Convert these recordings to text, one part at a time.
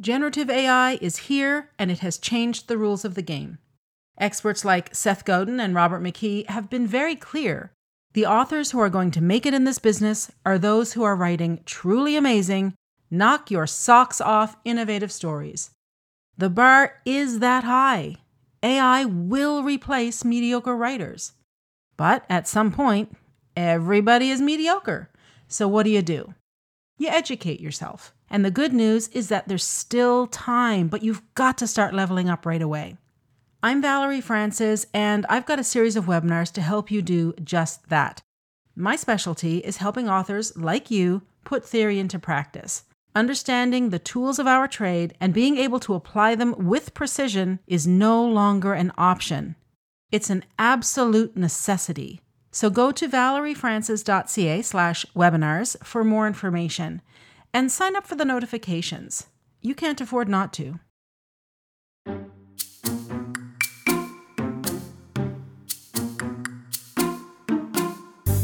Generative AI is here and it has changed the rules of the game. Experts like Seth Godin and Robert McKee have been very clear. The authors who are going to make it in this business are those who are writing truly amazing, knock your socks off innovative stories. The bar is that high. AI will replace mediocre writers. But at some point, everybody is mediocre. So what do you do? You educate yourself. And the good news is that there's still time, but you've got to start leveling up right away. I'm Valerie Francis, and I've got a series of webinars to help you do just that. My specialty is helping authors like you put theory into practice. Understanding the tools of our trade and being able to apply them with precision is no longer an option. It's an absolute necessity. So go to valeriefrancis.ca slash webinars for more information and sign up for the notifications. You can't afford not to.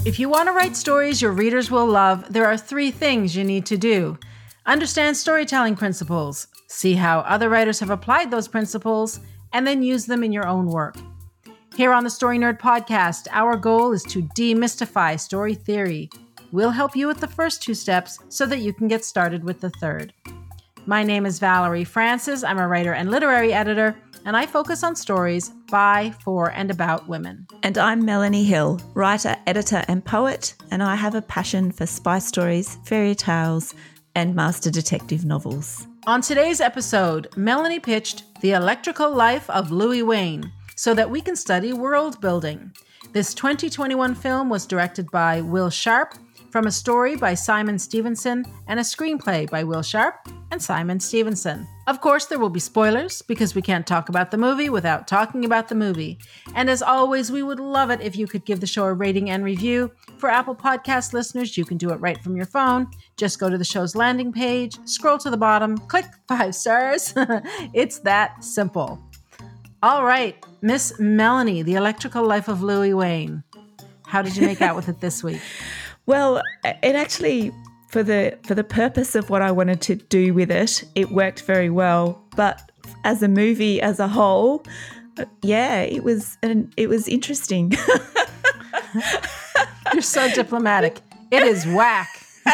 If you want to write stories your readers will love, there are three things you need to do. Understand storytelling principles, see how other writers have applied those principles, and then use them in your own work. Here on the Story Nerd podcast, our goal is to demystify story theory. We'll help you with the first two steps so that you can get started with the third. My name is Valerie Francis. I'm a writer and literary editor, and I focus on stories by, for, and about women. And I'm Melanie Hill, writer, editor, and poet, and I have a passion for spy stories, fairy tales, and master detective novels. On today's episode, Melanie pitched The Electrical Life of Louis Wain so that we can study world building. This 2021 film was directed by Will Sharpe from a story by Simon Stephenson and a screenplay by Will Sharpe and Simon Stephenson. Of course, there will be spoilers because we can't talk about the movie without talking about the movie. And as always, we would love it if you could give the show a rating and review. For Apple Podcast listeners, you can do it right from your phone. Just go to the show's landing page, scroll to the bottom, click five stars. it's that simple. All right, Miss Melanie, The Electrical Life of Louis Wain. How did you make out with it this week? Well, it actually for the for the purpose of what I wanted to do with it, it worked very well. But as a movie as a whole, uh, yeah, it was an, it was interesting. You're so diplomatic. It is whack.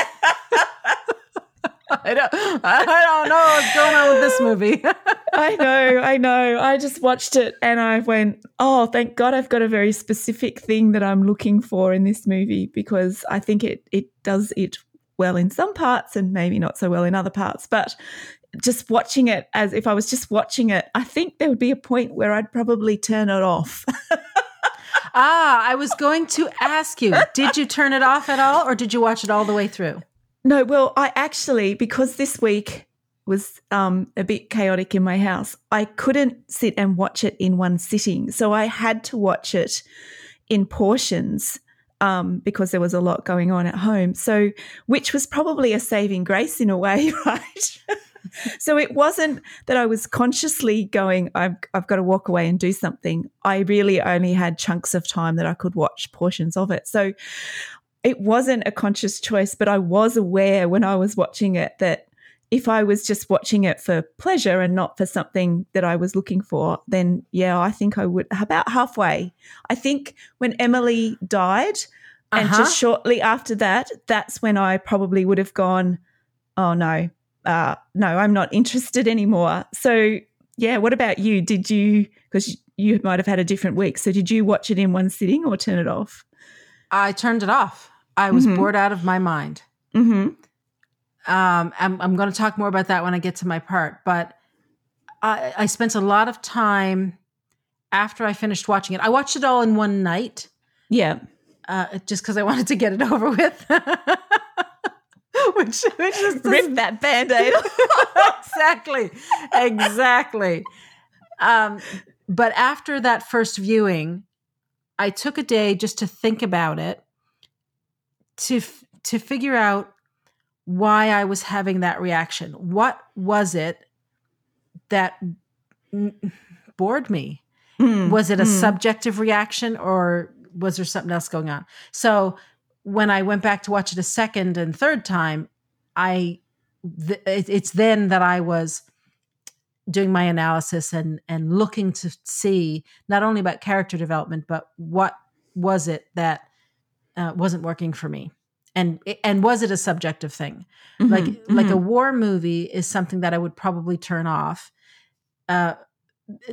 I don't, I don't know what's going on with this movie. I know, I know. I just watched it and I went, oh, thank God I've got a very specific thing that I'm looking for in this movie because I think it it does it well in some parts and maybe not so well in other parts. But just watching it as if I was just watching it, I think there would be a point where I'd probably turn it off. ah, I was going to ask you, did you turn it off at all or did you watch it all the way through? No, well, I actually, because this week was um, a bit chaotic in my house, I couldn't sit and watch it in one sitting. So I had to watch it in portions um, because there was a lot going on at home. So, which was probably a saving grace in a way, right? so it wasn't that I was consciously going, I've, I've got to walk away and do something. I really only had chunks of time that I could watch portions of it. So it wasn't a conscious choice, but I was aware when I was watching it that if I was just watching it for pleasure and not for something that I was looking for, then yeah, I think I would about halfway. I think when Emily died, and uh-huh. just shortly after that, that's when I probably would have gone, oh no, uh, no, I'm not interested anymore. So yeah, what about you? Did you, because you might have had a different week, so did you watch it in one sitting or turn it off? I turned it off. I was mm-hmm. bored out of my mind. Mm-hmm. Um, I'm, I'm going to talk more about that when I get to my part, but I, I spent a lot of time after I finished watching it. I watched it all in one night. Yeah. Uh, just because I wanted to get it over with. which, which is rip that band-aid exactly exactly um, but after that first viewing i took a day just to think about it to to figure out why I was having that reaction. What was it that bored me? Mm, was it a mm. subjective reaction or was there something else going on? So when I went back to watch it a second and third time, I th- it's then that I was doing my analysis and and looking to see not only about character development but what was it that uh, wasn't working for me and and was it a subjective thing mm-hmm, like mm-hmm. like a war movie is something that i would probably turn off uh,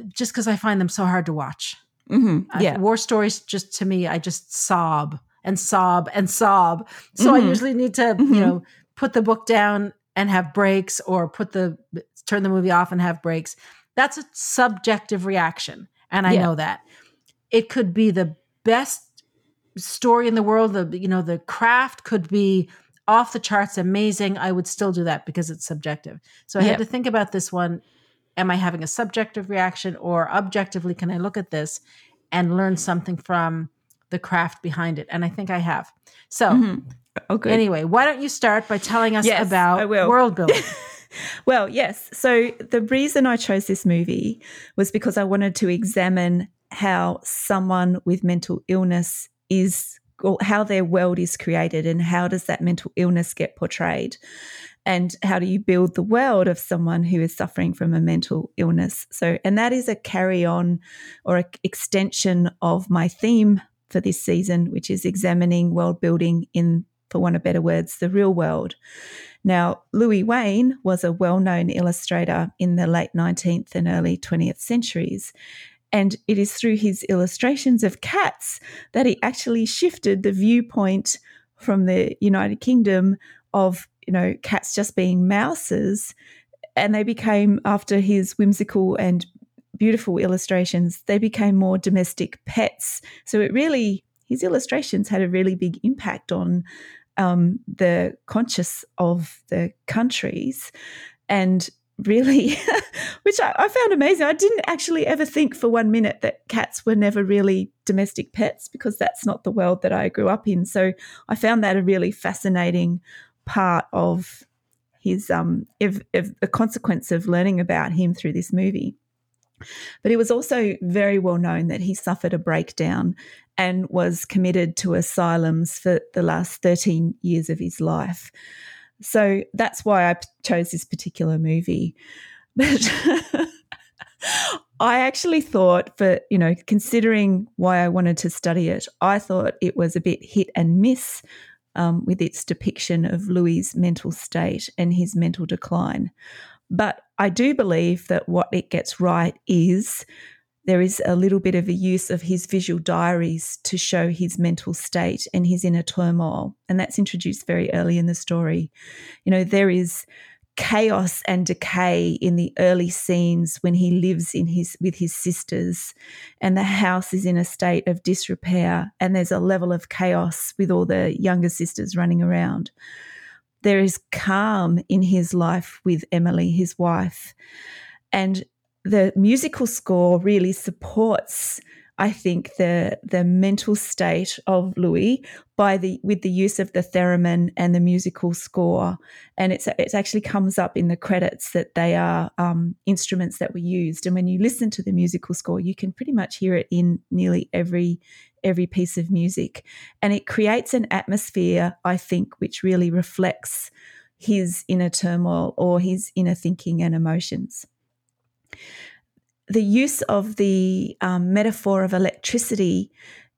just because i find them so hard to watch mm-hmm, yeah war stories just to me i just sob and sob and sob so i mm-hmm. usually need to you mm-hmm. know put the book down and have breaks or put the turn the movie off and have breaks that's a subjective reaction and i yeah. know that it could be the best story in the world the you know the craft could be off the charts amazing. I would still do that because it's subjective. So i had to think about this one. Am i having a subjective reaction or objectively can i look at this and learn something from the craft behind it? And i think i have. So mm-hmm. okay. anyway why don't you start by telling us yes, about world building? Well yes. So the reason i chose this movie was because i wanted to examine how someone with mental illness is how their world is created and how does that mental illness get portrayed? And how do you build the world of someone who is suffering from a mental illness? So and that is a carry on or an extension of my theme for this season which is examining world building in for want of better words the real world. Now louis wain was a well-known illustrator in the late 19th and early 20th centuries and it is through his illustrations of cats that he actually shifted the viewpoint from the United Kingdom of, you know, cats just being mouses. And they became, after his whimsical and beautiful illustrations, they became more domestic pets. So it really, his illustrations had a really big impact on um, the conscious of the countries. And really, which I, I, found amazing. I didn't actually ever think for one minute that cats were never really domestic pets because that's not the world that I grew up in. So I found that a really fascinating part of his um if, if the consequence of learning about him through this movie. But it was also very well known that he suffered a breakdown and was committed to asylums for the last 13 years of his life. So that's why I chose this particular movie. But I actually thought, for, you know, considering why I wanted to study it, I thought it was a bit hit and miss um, with its depiction of Louis's mental state and his mental decline. But I do believe that what it gets right is there is a little bit of a use of his visual diaries to show his mental state and his inner turmoil. And that's introduced very early in the story. You know, there is chaos and decay in the early scenes when he lives in his with his sisters and the house is in a state of disrepair and there's a level of chaos with all the younger sisters running around there is calm in his life with Emily his wife and the musical score really supports I think the the mental state of Louis by the with the use of the theremin and the musical score, and it's it actually comes up in the credits that they are um, instruments that were used. And when you listen to the musical score, you can pretty much hear it in nearly every every piece of music, and it creates an atmosphere I think which really reflects his inner turmoil or his inner thinking and emotions the use of the um, metaphor of electricity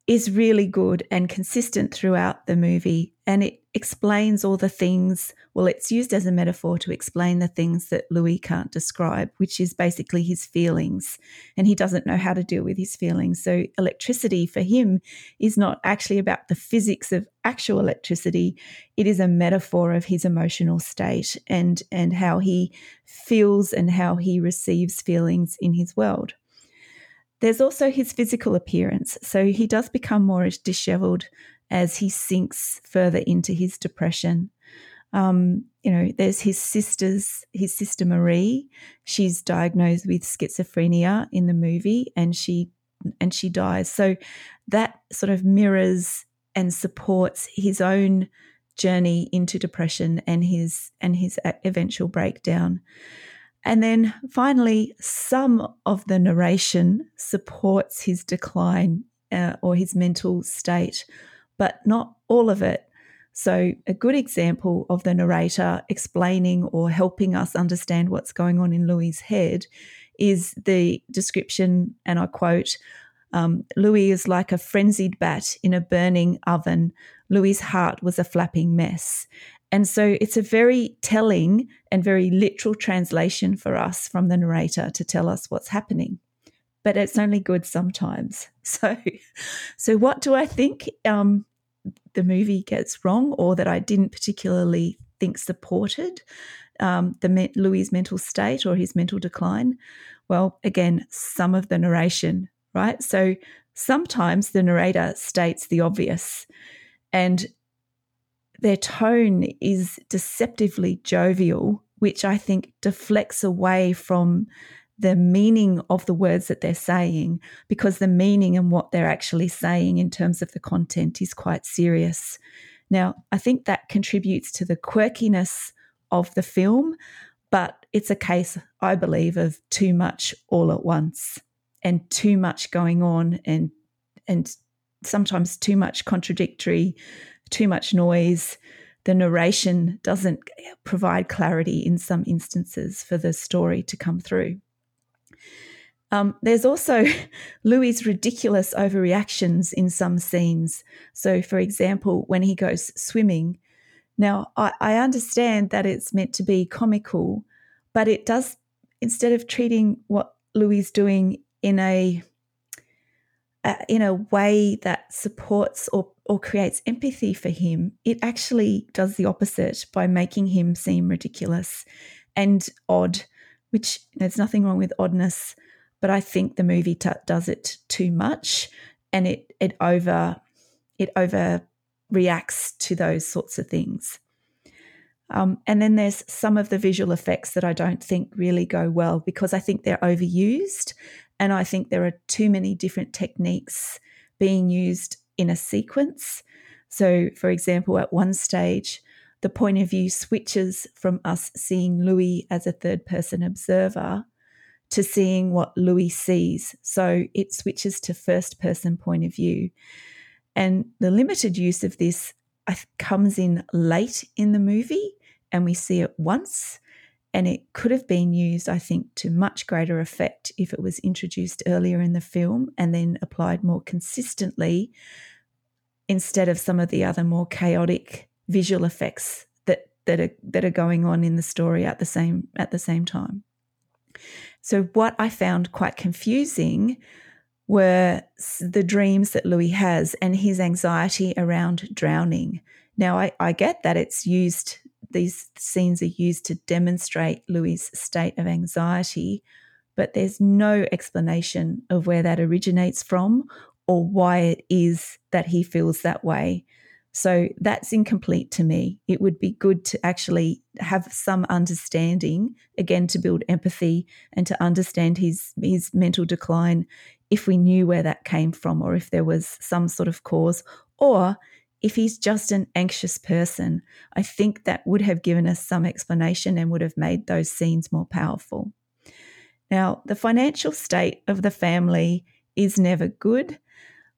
is really good and consistent throughout the movie. And it explains all the things. Well, it's used as a metaphor to explain the things that Louis can't describe, which is basically his feelings. And he doesn't know how to deal with his feelings. So, electricity for him is not actually about the physics of actual electricity, it is a metaphor of his emotional state and, and how he feels and how he receives feelings in his world. There's also his physical appearance. So he does become more disheveled as he sinks further into his depression. Um, you know, there's his sister's his sister Marie. She's diagnosed with schizophrenia in the movie, and she and she dies. So that sort of mirrors and supports his own journey into depression and his and his eventual breakdown. And then finally, some of the narration supports his decline uh, or his mental state, but not all of it. So, a good example of the narrator explaining or helping us understand what's going on in Louis's head is the description, and I quote, um, Louis is like a frenzied bat in a burning oven. Louis's heart was a flapping mess. And so it's a very telling and very literal translation for us from the narrator to tell us what's happening. But it's only good sometimes. So, so what do I think um, the movie gets wrong, or that I didn't particularly think supported um, the Louis' mental state or his mental decline? Well, again, some of the narration, right? So sometimes the narrator states the obvious, and their tone is deceptively jovial, which I think deflects away from the meaning of the words that they're saying, because the meaning and what they're actually saying in terms of the content is quite serious. Now, I think that contributes to the quirkiness of the film, but it's a case, I believe, of too much all at once and too much going on and and sometimes too much contradictory too much noise. The narration doesn't provide clarity in some instances for the story to come through. Um, there's also Louis' ridiculous overreactions in some scenes. So, for example, when he goes swimming, now I, I understand that it's meant to be comical, but it does, instead of treating what Louis is doing in a uh, in a way that supports or, or creates empathy for him, it actually does the opposite by making him seem ridiculous and odd, which there's nothing wrong with oddness, but I think the movie t- does it too much and it, it over it over reacts to those sorts of things. Um, and then there's some of the visual effects that I don't think really go well because I think they're overused and I think there are too many different techniques being used in a sequence. So, for example, at one stage, the point of view switches from us seeing Louis as a third person observer to seeing what Louis sees. So it switches to first person point of view. And the limited use of this comes in late in the movie, and we see it once. And it could have been used, I think, to much greater effect if it was introduced earlier in the film and then applied more consistently instead of some of the other more chaotic visual effects that that are that are going on in the story at the same at the same time. So what I found quite confusing were the dreams that Louis has and his anxiety around drowning. Now I, I get that it's used these scenes are used to demonstrate Louis' state of anxiety, but there's no explanation of where that originates from or why it is that he feels that way. So that's incomplete to me. It would be good to actually have some understanding, again, to build empathy and to understand his, his mental decline if we knew where that came from or if there was some sort of cause, or if he's just an anxious person, I think that would have given us some explanation and would have made those scenes more powerful. Now, the financial state of the family is never good,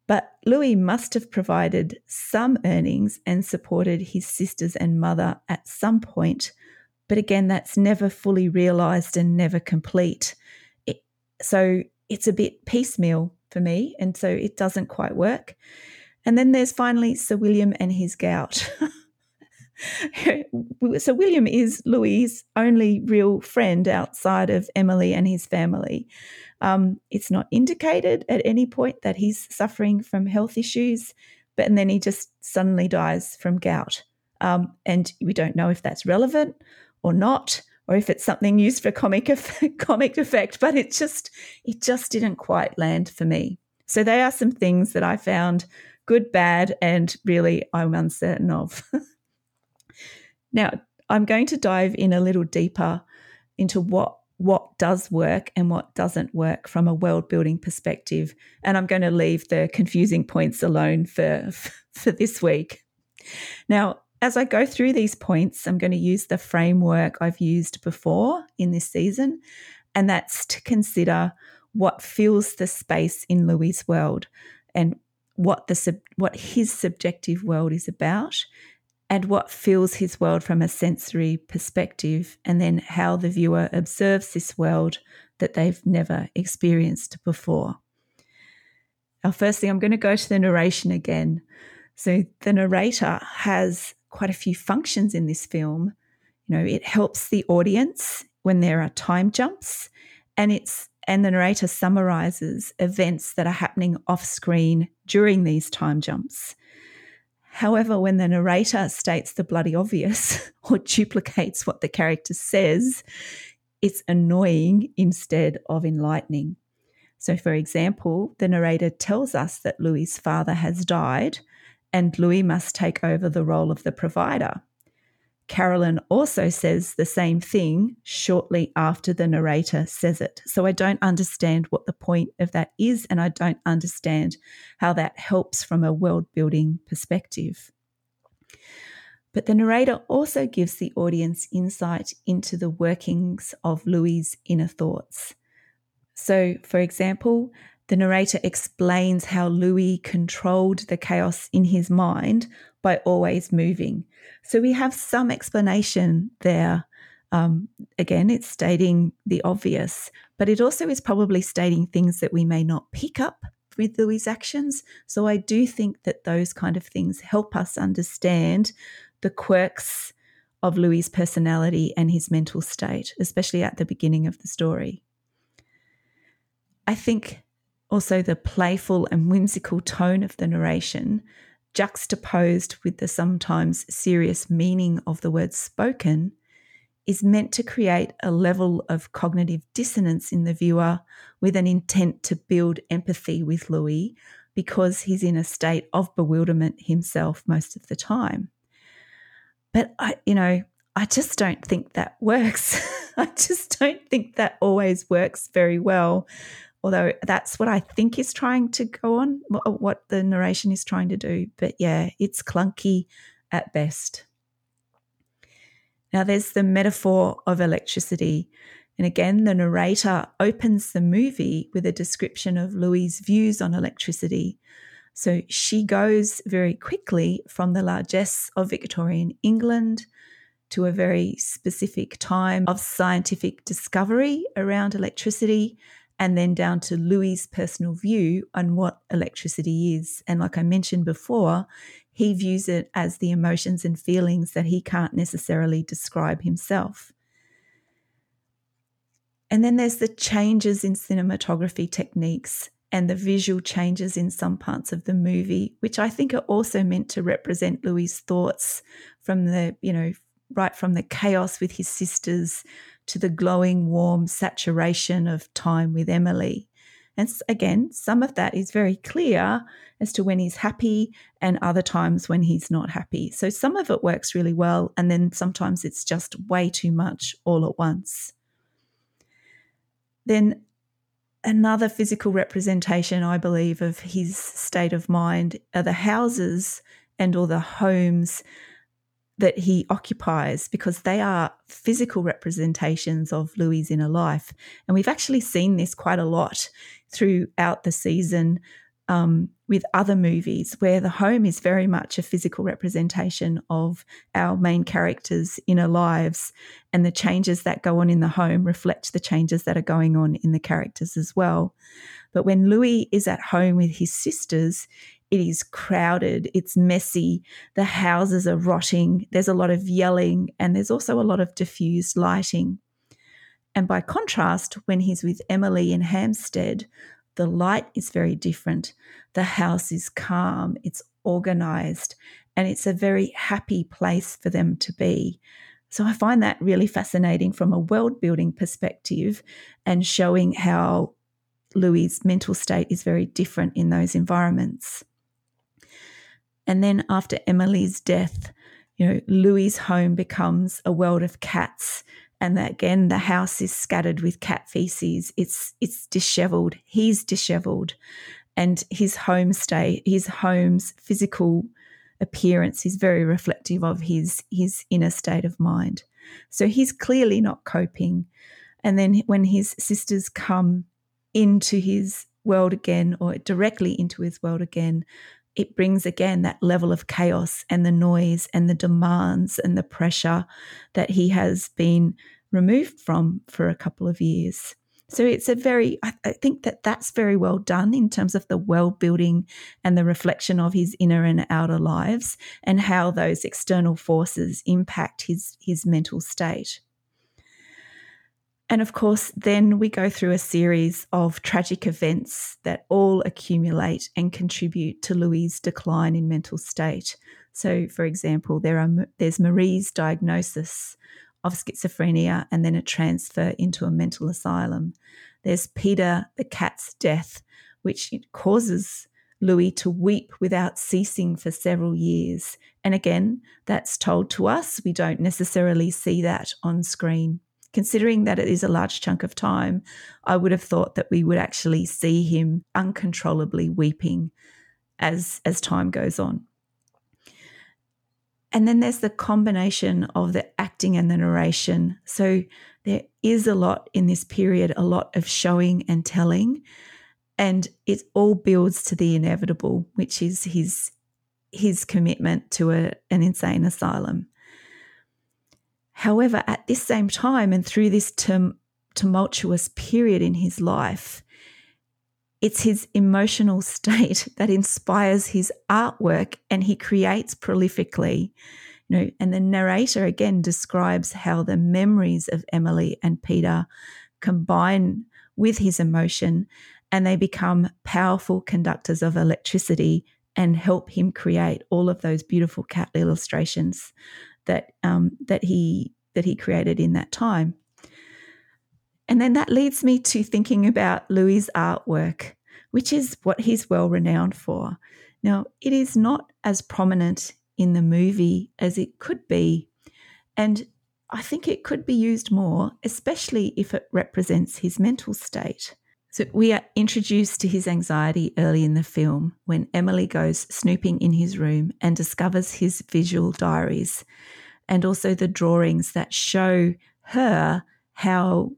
but Louis must have provided some earnings and supported his sisters and mother at some point. But again, that's never fully realized and never complete. It, so it's a bit piecemeal for me, and so it doesn't quite work. And then there's finally Sir William and his gout. so William is Louis' only real friend outside of Emily and his family. Um, it's not indicated at any point that he's suffering from health issues, but and then he just suddenly dies from gout. Um, and we don't know if that's relevant or not, or if it's something used for comic effect, comic effect. But it just it just didn't quite land for me. So they are some things that I found good, bad, and really I'm uncertain of. now, I'm going to dive in a little deeper into what what does work and what doesn't work from a world building perspective and I'm going to leave the confusing points alone for for this week. Now, as I go through these points, I'm going to use the framework I've used before in this season and that's to consider what fills the space in Louis' world and what the sub, what his subjective world is about and what fills his world from a sensory perspective, and then how the viewer observes this world that they've never experienced before. Now, firstly, I'm going to go to the narration again. So, the narrator has quite a few functions in this film. You know, it helps the audience when there are time jumps, and it's and the narrator summarizes events that are happening off screen during these time jumps. However, when the narrator states the bloody obvious or duplicates what the character says, it's annoying instead of enlightening. So, for example, the narrator tells us that Louis's father has died and Louis must take over the role of the provider. Carolyn also says the same thing shortly after the narrator says it. So I don't understand what the point of that is, and I don't understand how that helps from a world building perspective. But the narrator also gives the audience insight into the workings of Louis's inner thoughts. So, for example, the narrator explains how Louis controlled the chaos in his mind by always moving. So we have some explanation there. Um, again, it's stating the obvious, but it also is probably stating things that we may not pick up with Louis' actions. So I do think that those kind of things help us understand the quirks of Louis' personality and his mental state, especially at the beginning of the story. I think also, the playful and whimsical tone of the narration, juxtaposed with the sometimes serious meaning of the words spoken, is meant to create a level of cognitive dissonance in the viewer with an intent to build empathy with Louis because he's in a state of bewilderment himself most of the time. But I, you know, I just don't think that works. I just don't think that always works very well although that's what I think is trying to go on, uh, what the narration is trying to do. But yeah, it's clunky at best. Now, there's the metaphor of electricity. And again, the narrator opens the movie with a description of Louis' views on electricity. So she goes very quickly from the largesse of Victorian England to a very specific time of scientific discovery around electricity and then down to Louis's personal view on what electricity is. And like I mentioned before, he views it as the emotions and feelings that he can't necessarily describe himself. And then there's the changes in cinematography techniques and the visual changes in some parts of the movie, which I think are also meant to represent Louis's thoughts from the, you know, right from the chaos with his sisters to the glowing, warm saturation of time with Emily. And again, some of that is very clear as to when he's happy and other times when he's not happy. So some of it works really well, and then sometimes it's just way too much all at once. Then another physical representation, I believe, of his state of mind are the houses and all the homes that he occupies because they are physical representations of Louis' inner life. And we've actually seen this quite a lot throughout the season um, with other movies where the home is very much a physical representation of our main characters' inner lives. And the changes that go on in the home reflect the changes that are going on in the characters as well. But when Louis is at home with his sisters, it is crowded, it's messy, the houses are rotting, there's a lot of yelling, and there's also a lot of diffused lighting. And by contrast, when he's with Emily in Hampstead, the light is very different. The house is calm, it's organized, and it's a very happy place for them to be. So I find that really fascinating from a world building perspective and showing how Louis's mental state is very different in those environments. And then after Emily's death, you know, Louis's home becomes a world of cats. And again, the house is scattered with cat feces. It's it's disheveled. He's disheveled. And his homestay, his home's physical appearance is very reflective of his his inner state of mind. So he's clearly not coping. And then when his sisters come into his world again or directly into his world again, it brings again that level of chaos and the noise and the demands and the pressure that he has been removed from for a couple of years. So it's a very, I, think that that's very well done in terms of the world building and the reflection of his inner and outer lives and how those external forces impact his, his mental state. And of course, then we go through a series of tragic events that all accumulate and contribute to Louis' decline in mental state. So, for example, there are there's Marie's diagnosis of schizophrenia and then a transfer into a mental asylum. There's Peter the cat's death, which causes Louis to weep without ceasing for several years. And again, that's told to us. We don't necessarily see that on screen considering that it is a large chunk of time, I would have thought that we would actually see him uncontrollably weeping as as time goes on. And then there's the combination of the acting and the narration. So there is a lot in this period, a lot of showing and telling, and it all builds to the inevitable, which is his his commitment to a, an insane asylum. However, at this same time and through this tum- tumultuous period in his life, it's his emotional state that inspires his artwork and he creates prolifically. You know, and the narrator again describes how the memories of Emily and Peter combine with his emotion and they become powerful conductors of electricity and help him create all of those beautiful cat illustrations that um, that he that he created in that time. And then that leads me to thinking about Louis' artwork, which is what he's well renowned for. Now, it is not as prominent in the movie as it could be, and I think it could be used more, especially if it represents his mental state. So, we are introduced to his anxiety early in the film when Emily goes snooping in his room and discovers his visual diaries and also the drawings that show her how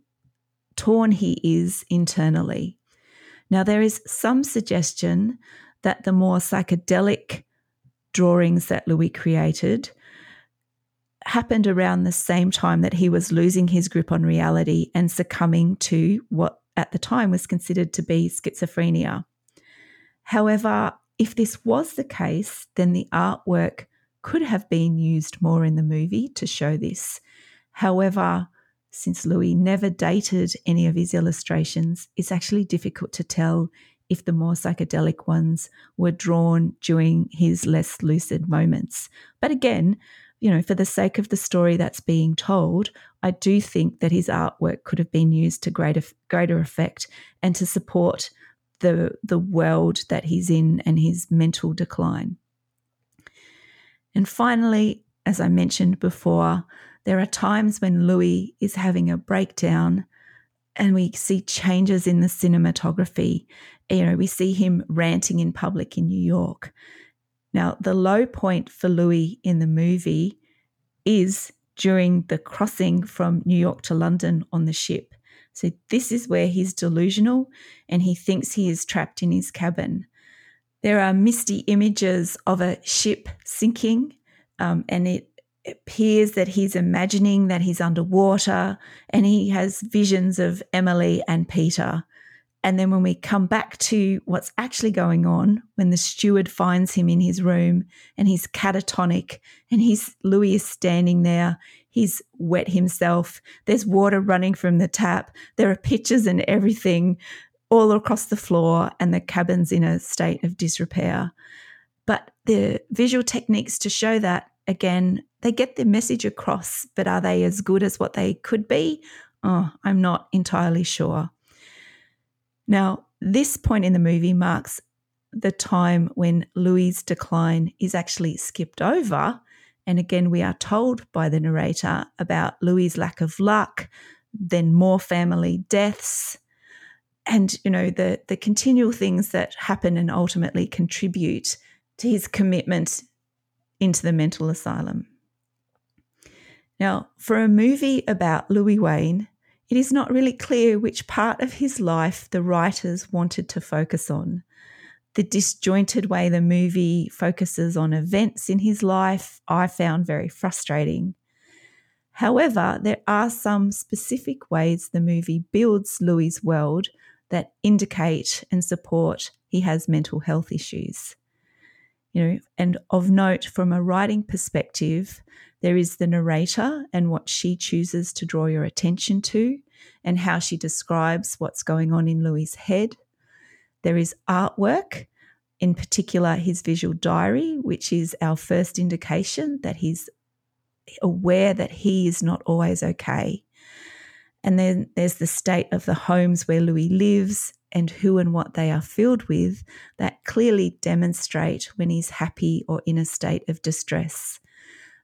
torn he is internally. Now, there is some suggestion that the more psychedelic drawings that Louis created happened around the same time that he was losing his grip on reality and succumbing to what at the time was considered to be schizophrenia. However, if this was the case, then the artwork could have been used more in the movie to show this. However, since Louis never dated any of his illustrations, it's actually difficult to tell if the more psychedelic ones were drawn during his less lucid moments. But again, you know, for the sake of the story that's being told, I do think that his artwork could have been used to greater greater effect and to support the the world that he's in and his mental decline. And finally, as I mentioned before, there are times when Louis is having a breakdown and we see changes in the cinematography. You know, we see him ranting in public in New York. Now, the low point for Louis in the movie is during the crossing from New York to London on the ship. So, this is where he's delusional and he thinks he is trapped in his cabin. There are misty images of a ship sinking, um, and it appears that he's imagining that he's underwater, and he has visions of Emily and Peter. And then when we come back to what's actually going on, when the steward finds him in his room and he's catatonic and he's Louis is standing there, he's wet himself, there's water running from the tap, there are pictures and everything all across the floor, and the cabin's in a state of disrepair. But the visual techniques to show that, again, they get the message across, but are they as good as what they could be? Oh, I'm not entirely sure. Now, this point in the movie marks the time when Louis' decline is actually skipped over. And again, we are told by the narrator about Louis' lack of luck, then more family deaths, and you know the the continual things that happen and ultimately contribute to his commitment into the mental asylum. Now, for a movie about Louis Wain, it is not really clear which part of his life the writers wanted to focus on. The disjointed way the movie focuses on events in his life, I found very frustrating. However, there are some specific ways the movie builds Louis's world that indicate and support he has mental health issues. You know, and of note from a writing perspective, there is the narrator and what she chooses to draw your attention to and how she describes what's going on in Louis's head. There is artwork, in particular his visual diary, which is our first indication that he's aware that he is not always okay. And then there's the state of the homes where Louis lives and who and what they are filled with that clearly demonstrate when he's happy or in a state of distress.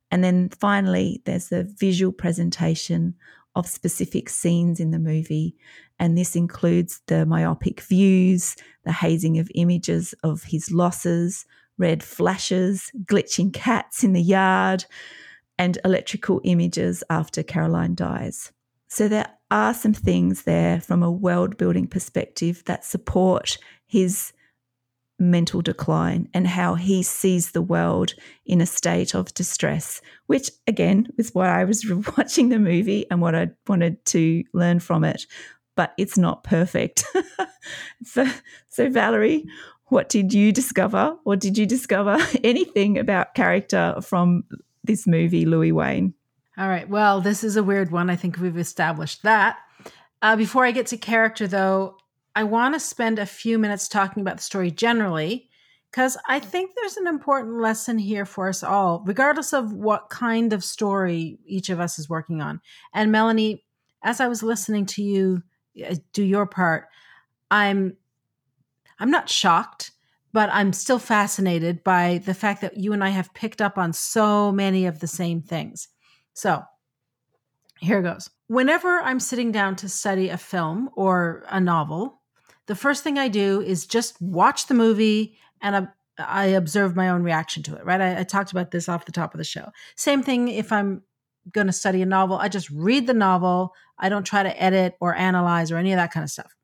And then finally, there's the visual presentation of specific scenes in the movie. And this includes the myopic views, the hazing of images of his losses, red flashes, glitching cats in the yard, and electrical images after Caroline dies. So there are some things there from a world building perspective that support his mental decline and how he sees the world in a state of distress, which again is why I was watching the movie and what I wanted to learn from it. But it's not perfect. so, so, Valerie, what did you discover? Or did you discover anything about character from this movie, Louis Wain? All right. Well, this is a weird one. I think we've established that. Uh, before I get to character, though, I want to spend a few minutes talking about the story generally, because I think there's an important lesson here for us all, regardless of what kind of story each of us is working on. And Melanie, as I was listening to you uh, do your part, I'm I'm not shocked, but I'm still fascinated by the fact that you and I have picked up on so many of the same things. So, here goes. Whenever I'm sitting down to study a film or a novel, the first thing I do is just watch the movie and I observe my own reaction to it, right? I, I talked about this off the top of the show. Same thing if I'm going to study a novel, I just read the novel. I don't try to edit or analyze or any of that kind of stuff.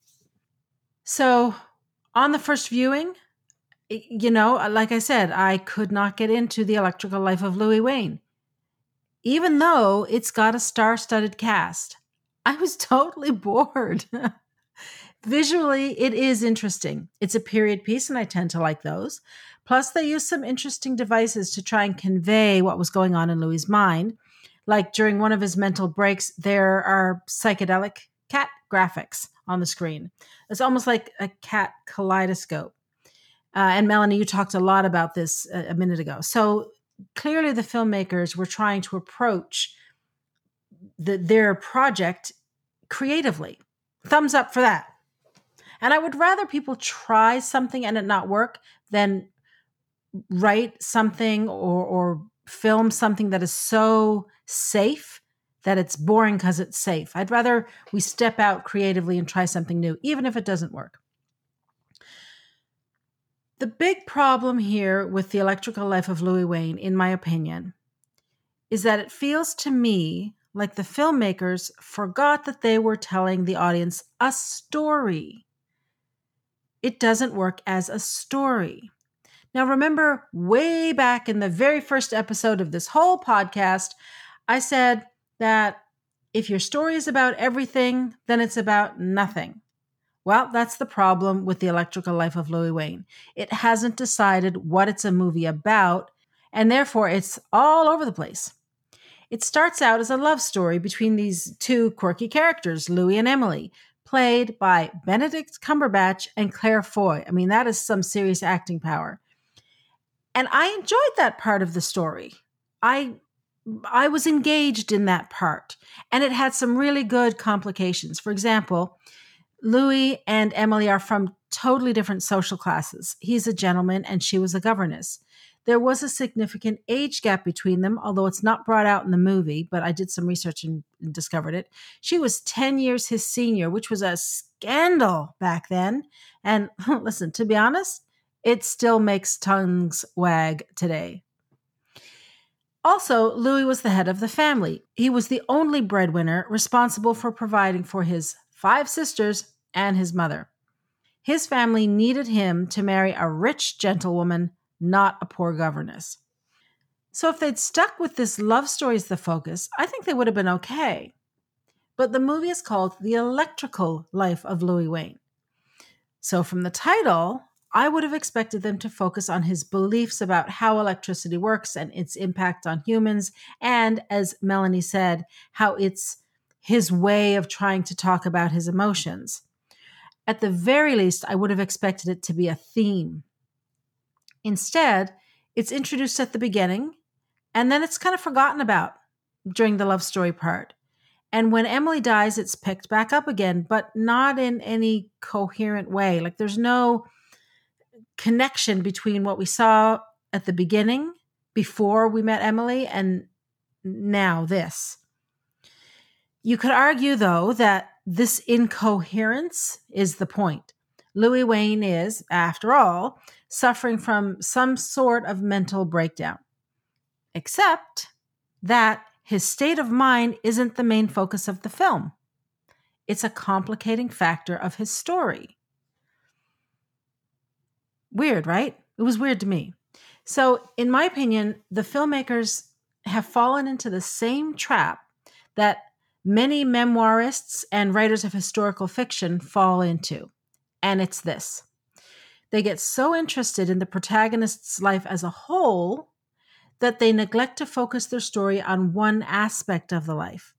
So, on the first viewing, you know, like I said, I could not get into the electrical life of Louis Wain. Even though it's got a star studded cast, I was totally bored. Visually, it is interesting. It's a period piece, and I tend to like those. Plus, they use some interesting devices to try and convey what was going on in Louis's mind. Like during one of his mental breaks, there are psychedelic cat graphics on the screen. It's almost like a cat kaleidoscope. Uh, and Melanie, you talked a lot about this a, a minute ago. So clearly, the filmmakers were trying to approach the, their project creatively. Thumbs up for that. And I would rather people try something and it not work than write something or, or film something that is so safe that it's boring because it's safe. I'd rather we step out creatively and try something new, even if it doesn't work. The big problem here with the electrical life of Louis Wain, in my opinion, is that it feels to me like the filmmakers forgot that they were telling the audience a story it doesn't work as a story. Now, remember, way back in the very first episode of this whole podcast, I said that if your story is about everything, then it's about nothing. Well, that's the problem with the electrical life of Louis Wain. It hasn't decided what it's a movie about, and therefore it's all over the place. It starts out as a love story between these two quirky characters, Louis and Emily, played by Benedict Cumberbatch and Claire Foy. I mean, that is some serious acting power. And I enjoyed that part of the story. I I was engaged in that part, and it had some really good complications. For example, Louis and Emily are from totally different social classes. He's a gentleman and she was a governess. There was a significant age gap between them, although it's not brought out in the movie, but I did some research and, and discovered it. She was 10 years his senior, which was a scandal back then. And listen, to be honest, it still makes tongues wag today. Also, Louis was the head of the family. He was the only breadwinner responsible for providing for his five sisters and his mother. His family needed him to marry a rich gentlewoman, not a poor governess. So if they'd stuck with this love story as the focus, I think they would have been okay. But the movie is called The Electrical Life of Louis Wain. So from the title, I would have expected them to focus on his beliefs about how electricity works and its impact on humans, and as Melanie said, how it's his way of trying to talk about his emotions. At the very least, I would have expected it to be a theme. Instead, it's introduced at the beginning, and then it's kind of forgotten about during the love story part. And when Emily dies, it's picked back up again, but not in any coherent way. Like there's no connection between what we saw at the beginning before we met Emily and now this. You could argue, though, that this incoherence is the point. Louis Wain is, after all, suffering from some sort of mental breakdown. Except that his state of mind isn't the main focus of the film. It's a complicating factor of his story. Weird, right? It was weird to me. So, in my opinion, the filmmakers have fallen into the same trap that many memoirists and writers of historical fiction fall into. And it's this they get so interested in the protagonist's life as a whole that they neglect to focus their story on one aspect of the life.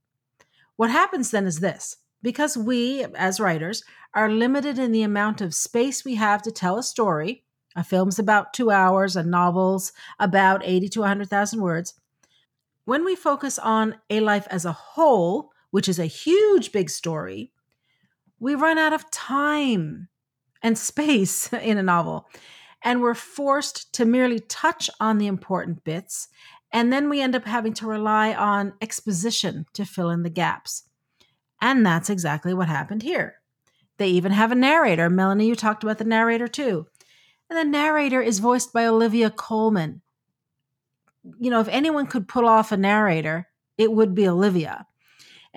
What happens then is this because we, as writers, are limited in the amount of space we have to tell a story. A film's about two hours, a novel's about 80 to 100,000 words. When we focus on a life as a whole, which is a huge big story, we run out of time and space in a novel. And we're forced to merely touch on the important bits. And then we end up having to rely on exposition to fill in the gaps. And that's exactly what happened here. They even have a narrator. Melanie, you talked about the narrator too. And the narrator is voiced by Olivia Colman. You know, if anyone could pull off a narrator, it would be Olivia.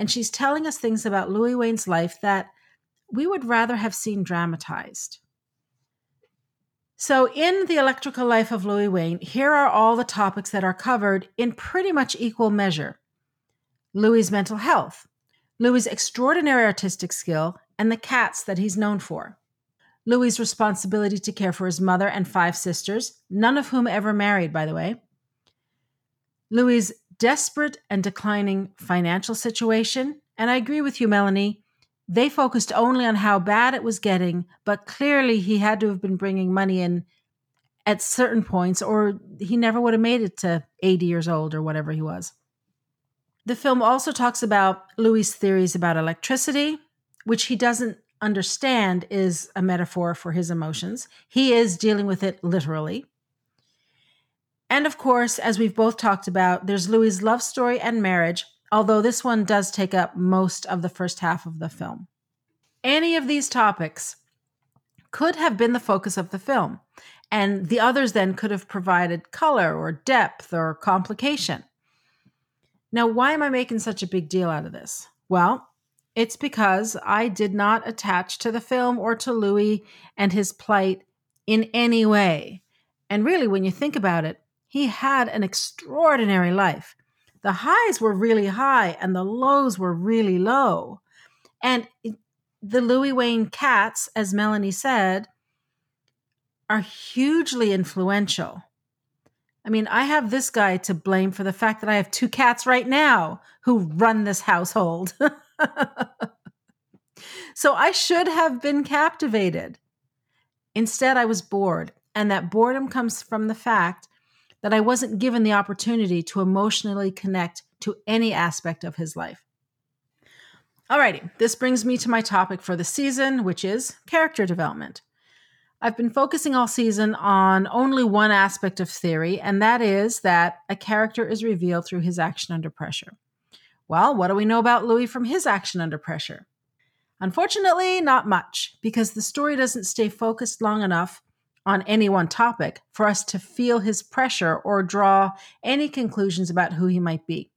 And she's telling us things about Louis Wain's life that we would rather have seen dramatized. So, in the electrical life of Louis Wain, here are all the topics that are covered in pretty much equal measure Louis's mental health, Louis's extraordinary artistic skill, and the cats that he's known for. Louis's responsibility to care for his mother and five sisters, none of whom ever married, by the way. Louis's desperate and declining financial situation. And I agree with you, Melanie. They focused only on how bad it was getting, but clearly he had to have been bringing money in at certain points, or he never would have made it to 80 years old or whatever he was. The film also talks about Louis' theories about electricity, which he doesn't understand is a metaphor for his emotions. He is dealing with it literally. And of course, as we've both talked about, there's Louis' love story and marriage, although this one does take up most of the first half of the film. Any of these topics could have been the focus of the film, and the others then could have provided color or depth or complication. Now, why am I making such a big deal out of this? Well, it's because I did not attach to the film or to Louis and his plight in any way. And really, when you think about it, he had an extraordinary life the highs were really high and the lows were really low. And the Louis Wain cats, as Melanie said, are hugely influential. I mean, I have this guy to blame for the fact that I have two cats right now who run this household. so I should have been captivated. Instead, I was bored. And that boredom comes from the fact that I wasn't given the opportunity to emotionally connect to any aspect of his life. Alrighty, this brings me to my topic for the season, which is character development. I've been focusing all season on only one aspect of theory, and that is that a character is revealed through his action under pressure. Well, what do we know about Louis from his action under pressure? Unfortunately, not much, because the story doesn't stay focused long enough on any one topic for us to feel his pressure or draw any conclusions about who he might be.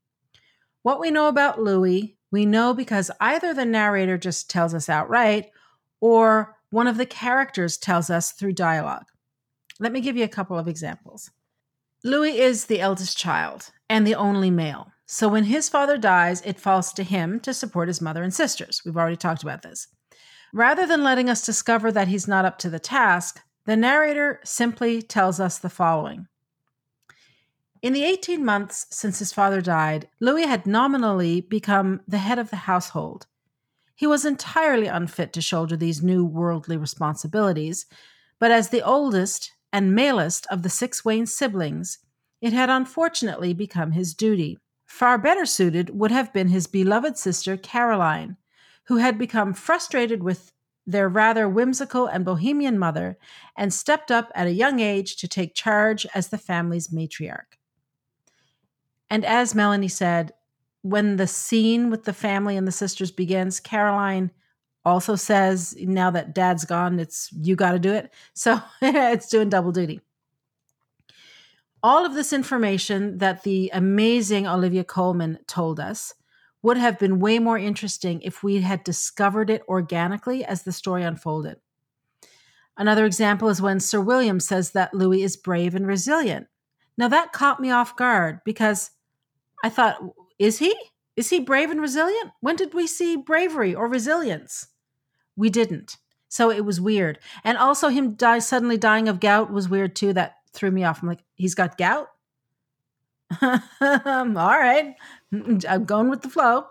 What we know about Louis, we know because either the narrator just tells us outright, or one of the characters tells us through dialogue. Let me give you a couple of examples. Louis is the eldest child and the only male. So when his father dies, it falls to him to support his mother and sisters. We've already talked about this. Rather than letting us discover that he's not up to the task, the narrator simply tells us the following In the 18 months since his father died, Louis had nominally become the head of the household. He was entirely unfit to shoulder these new worldly responsibilities, but as the oldest and malest of the six Wain siblings, it had unfortunately become his duty. Far better suited would have been his beloved sister Caroline, who had become frustrated with their rather whimsical and bohemian mother and stepped up at a young age to take charge as the family's matriarch. And as Melanie said, when the scene with the family and the sisters begins, Caroline also says, now that dad's gone, it's you got to do it. So it's doing double duty. All of this information that the amazing Olivia Colman told us would have been way more interesting if we had discovered it organically as the story unfolded. Another example is when Sir William says that Louis is brave and resilient. Now that caught me off guard because I thought, is he? Is he brave and resilient? When did we see bravery or resilience? We didn't. So it was weird. And also him die suddenly dying of gout was weird too. That threw me off. I'm like, he's got gout? All right. Mm, I'm going with the flow.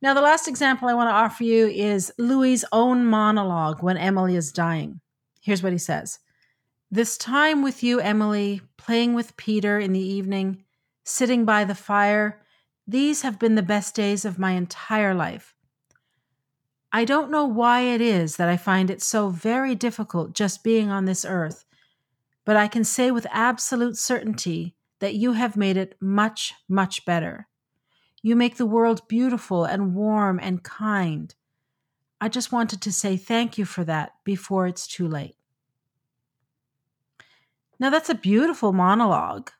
Now, the last example I want to offer you is Louis's own monologue when Emily is dying. Here's what he says This time with you, Emily, playing with Peter in the evening, sitting by the fire, these have been the best days of my entire life. I don't know why it is that I find it so very difficult just being on this earth, but I can say with absolute certainty that you have made it much, much better. You make the world beautiful and warm and kind. I just wanted to say thank you for that before it's too late. Now, that's a beautiful monologue,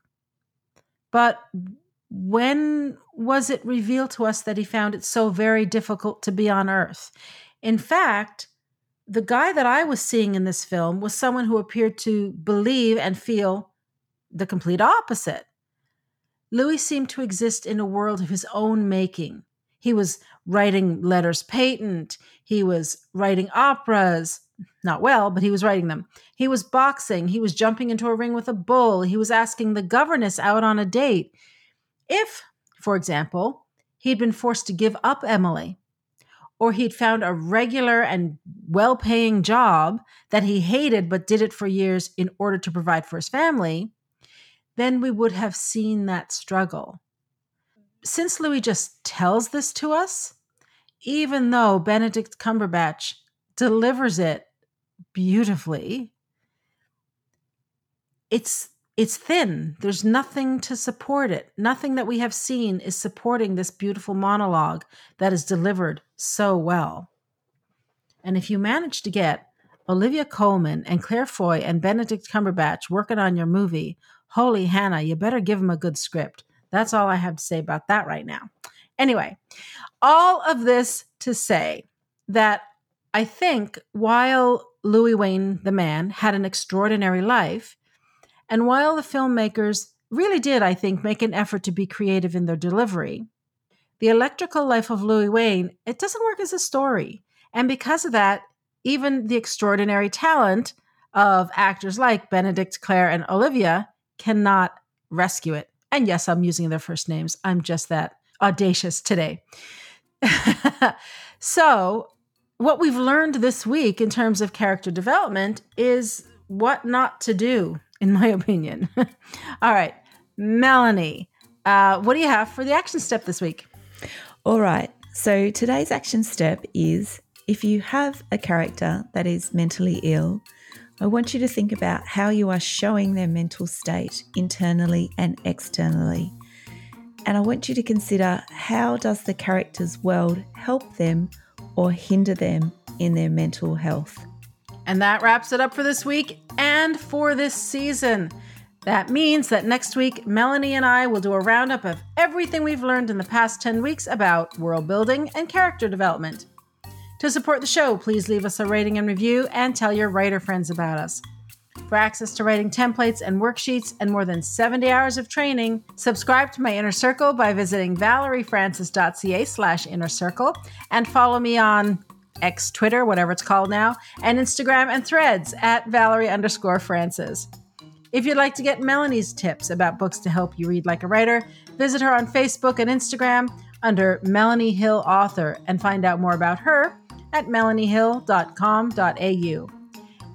but when was it revealed to us that he found it so very difficult to be on Earth? In fact, the guy that I was seeing in this film was someone who appeared to believe and feel the complete opposite. Louis seemed to exist in a world of his own making. He was writing letters patent, he was writing operas, not well, but he was writing them. He was boxing, he was jumping into a ring with a bull, he was asking the governess out on a date. If, for example, he'd been forced to give up Emily, or he'd found a regular and well paying job that he hated but did it for years in order to provide for his family, then we would have seen that struggle. Since Louis just tells this to us, even though Benedict Cumberbatch delivers it beautifully, it's it's thin. There's nothing to support it. Nothing that we have seen is supporting this beautiful monologue that is delivered so well. And if you manage to get Olivia Colman and Claire Foy and Benedict Cumberbatch working on your movie, holy Hannah, you better give him a good script. That's all I have to say about that right now. Anyway, all of this to say that I think while Louis Wain, the man, had an extraordinary life, and while the filmmakers really did, I think, make an effort to be creative in their delivery, the electrical life of Louis Wain, it doesn't work as a story. And because of that, even the extraordinary talent of actors like Benedict, Claire, and Olivia cannot rescue it. And yes, I'm using their first names. I'm just that audacious today. so, what we've learned this week in terms of character development is what not to do in my opinion. All right, Melanie, uh, what do you have for the action step this week? All right, so today's action step is if you have a character that is mentally ill, I want you to think about how you are showing their mental state internally and externally. And I want you to consider how does the character's world help them or hinder them in their mental health? And that wraps it up for this week and for this season. That means that next week, Melanie and I will do a roundup of everything we've learned in the past 10 weeks about world building and character development. To support the show, please leave us a rating and review and tell your writer friends about us. For access to writing templates and worksheets and more than 70 hours of training, subscribe to my Inner Circle by visiting valeriefrancis.ca slash inner circle and follow me on X Twitter, whatever it's called now, and Instagram and threads at Valerie underscore Francis. If you'd like to get Melanie's tips about books to help you read like a writer, visit her on Facebook and Instagram under Melanie Hill Author and find out more about her at melaniehill.com.au.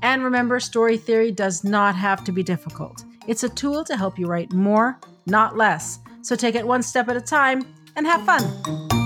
And remember, story theory does not have to be difficult. It's a tool to help you write more, not less. So take it one step at a time and have fun.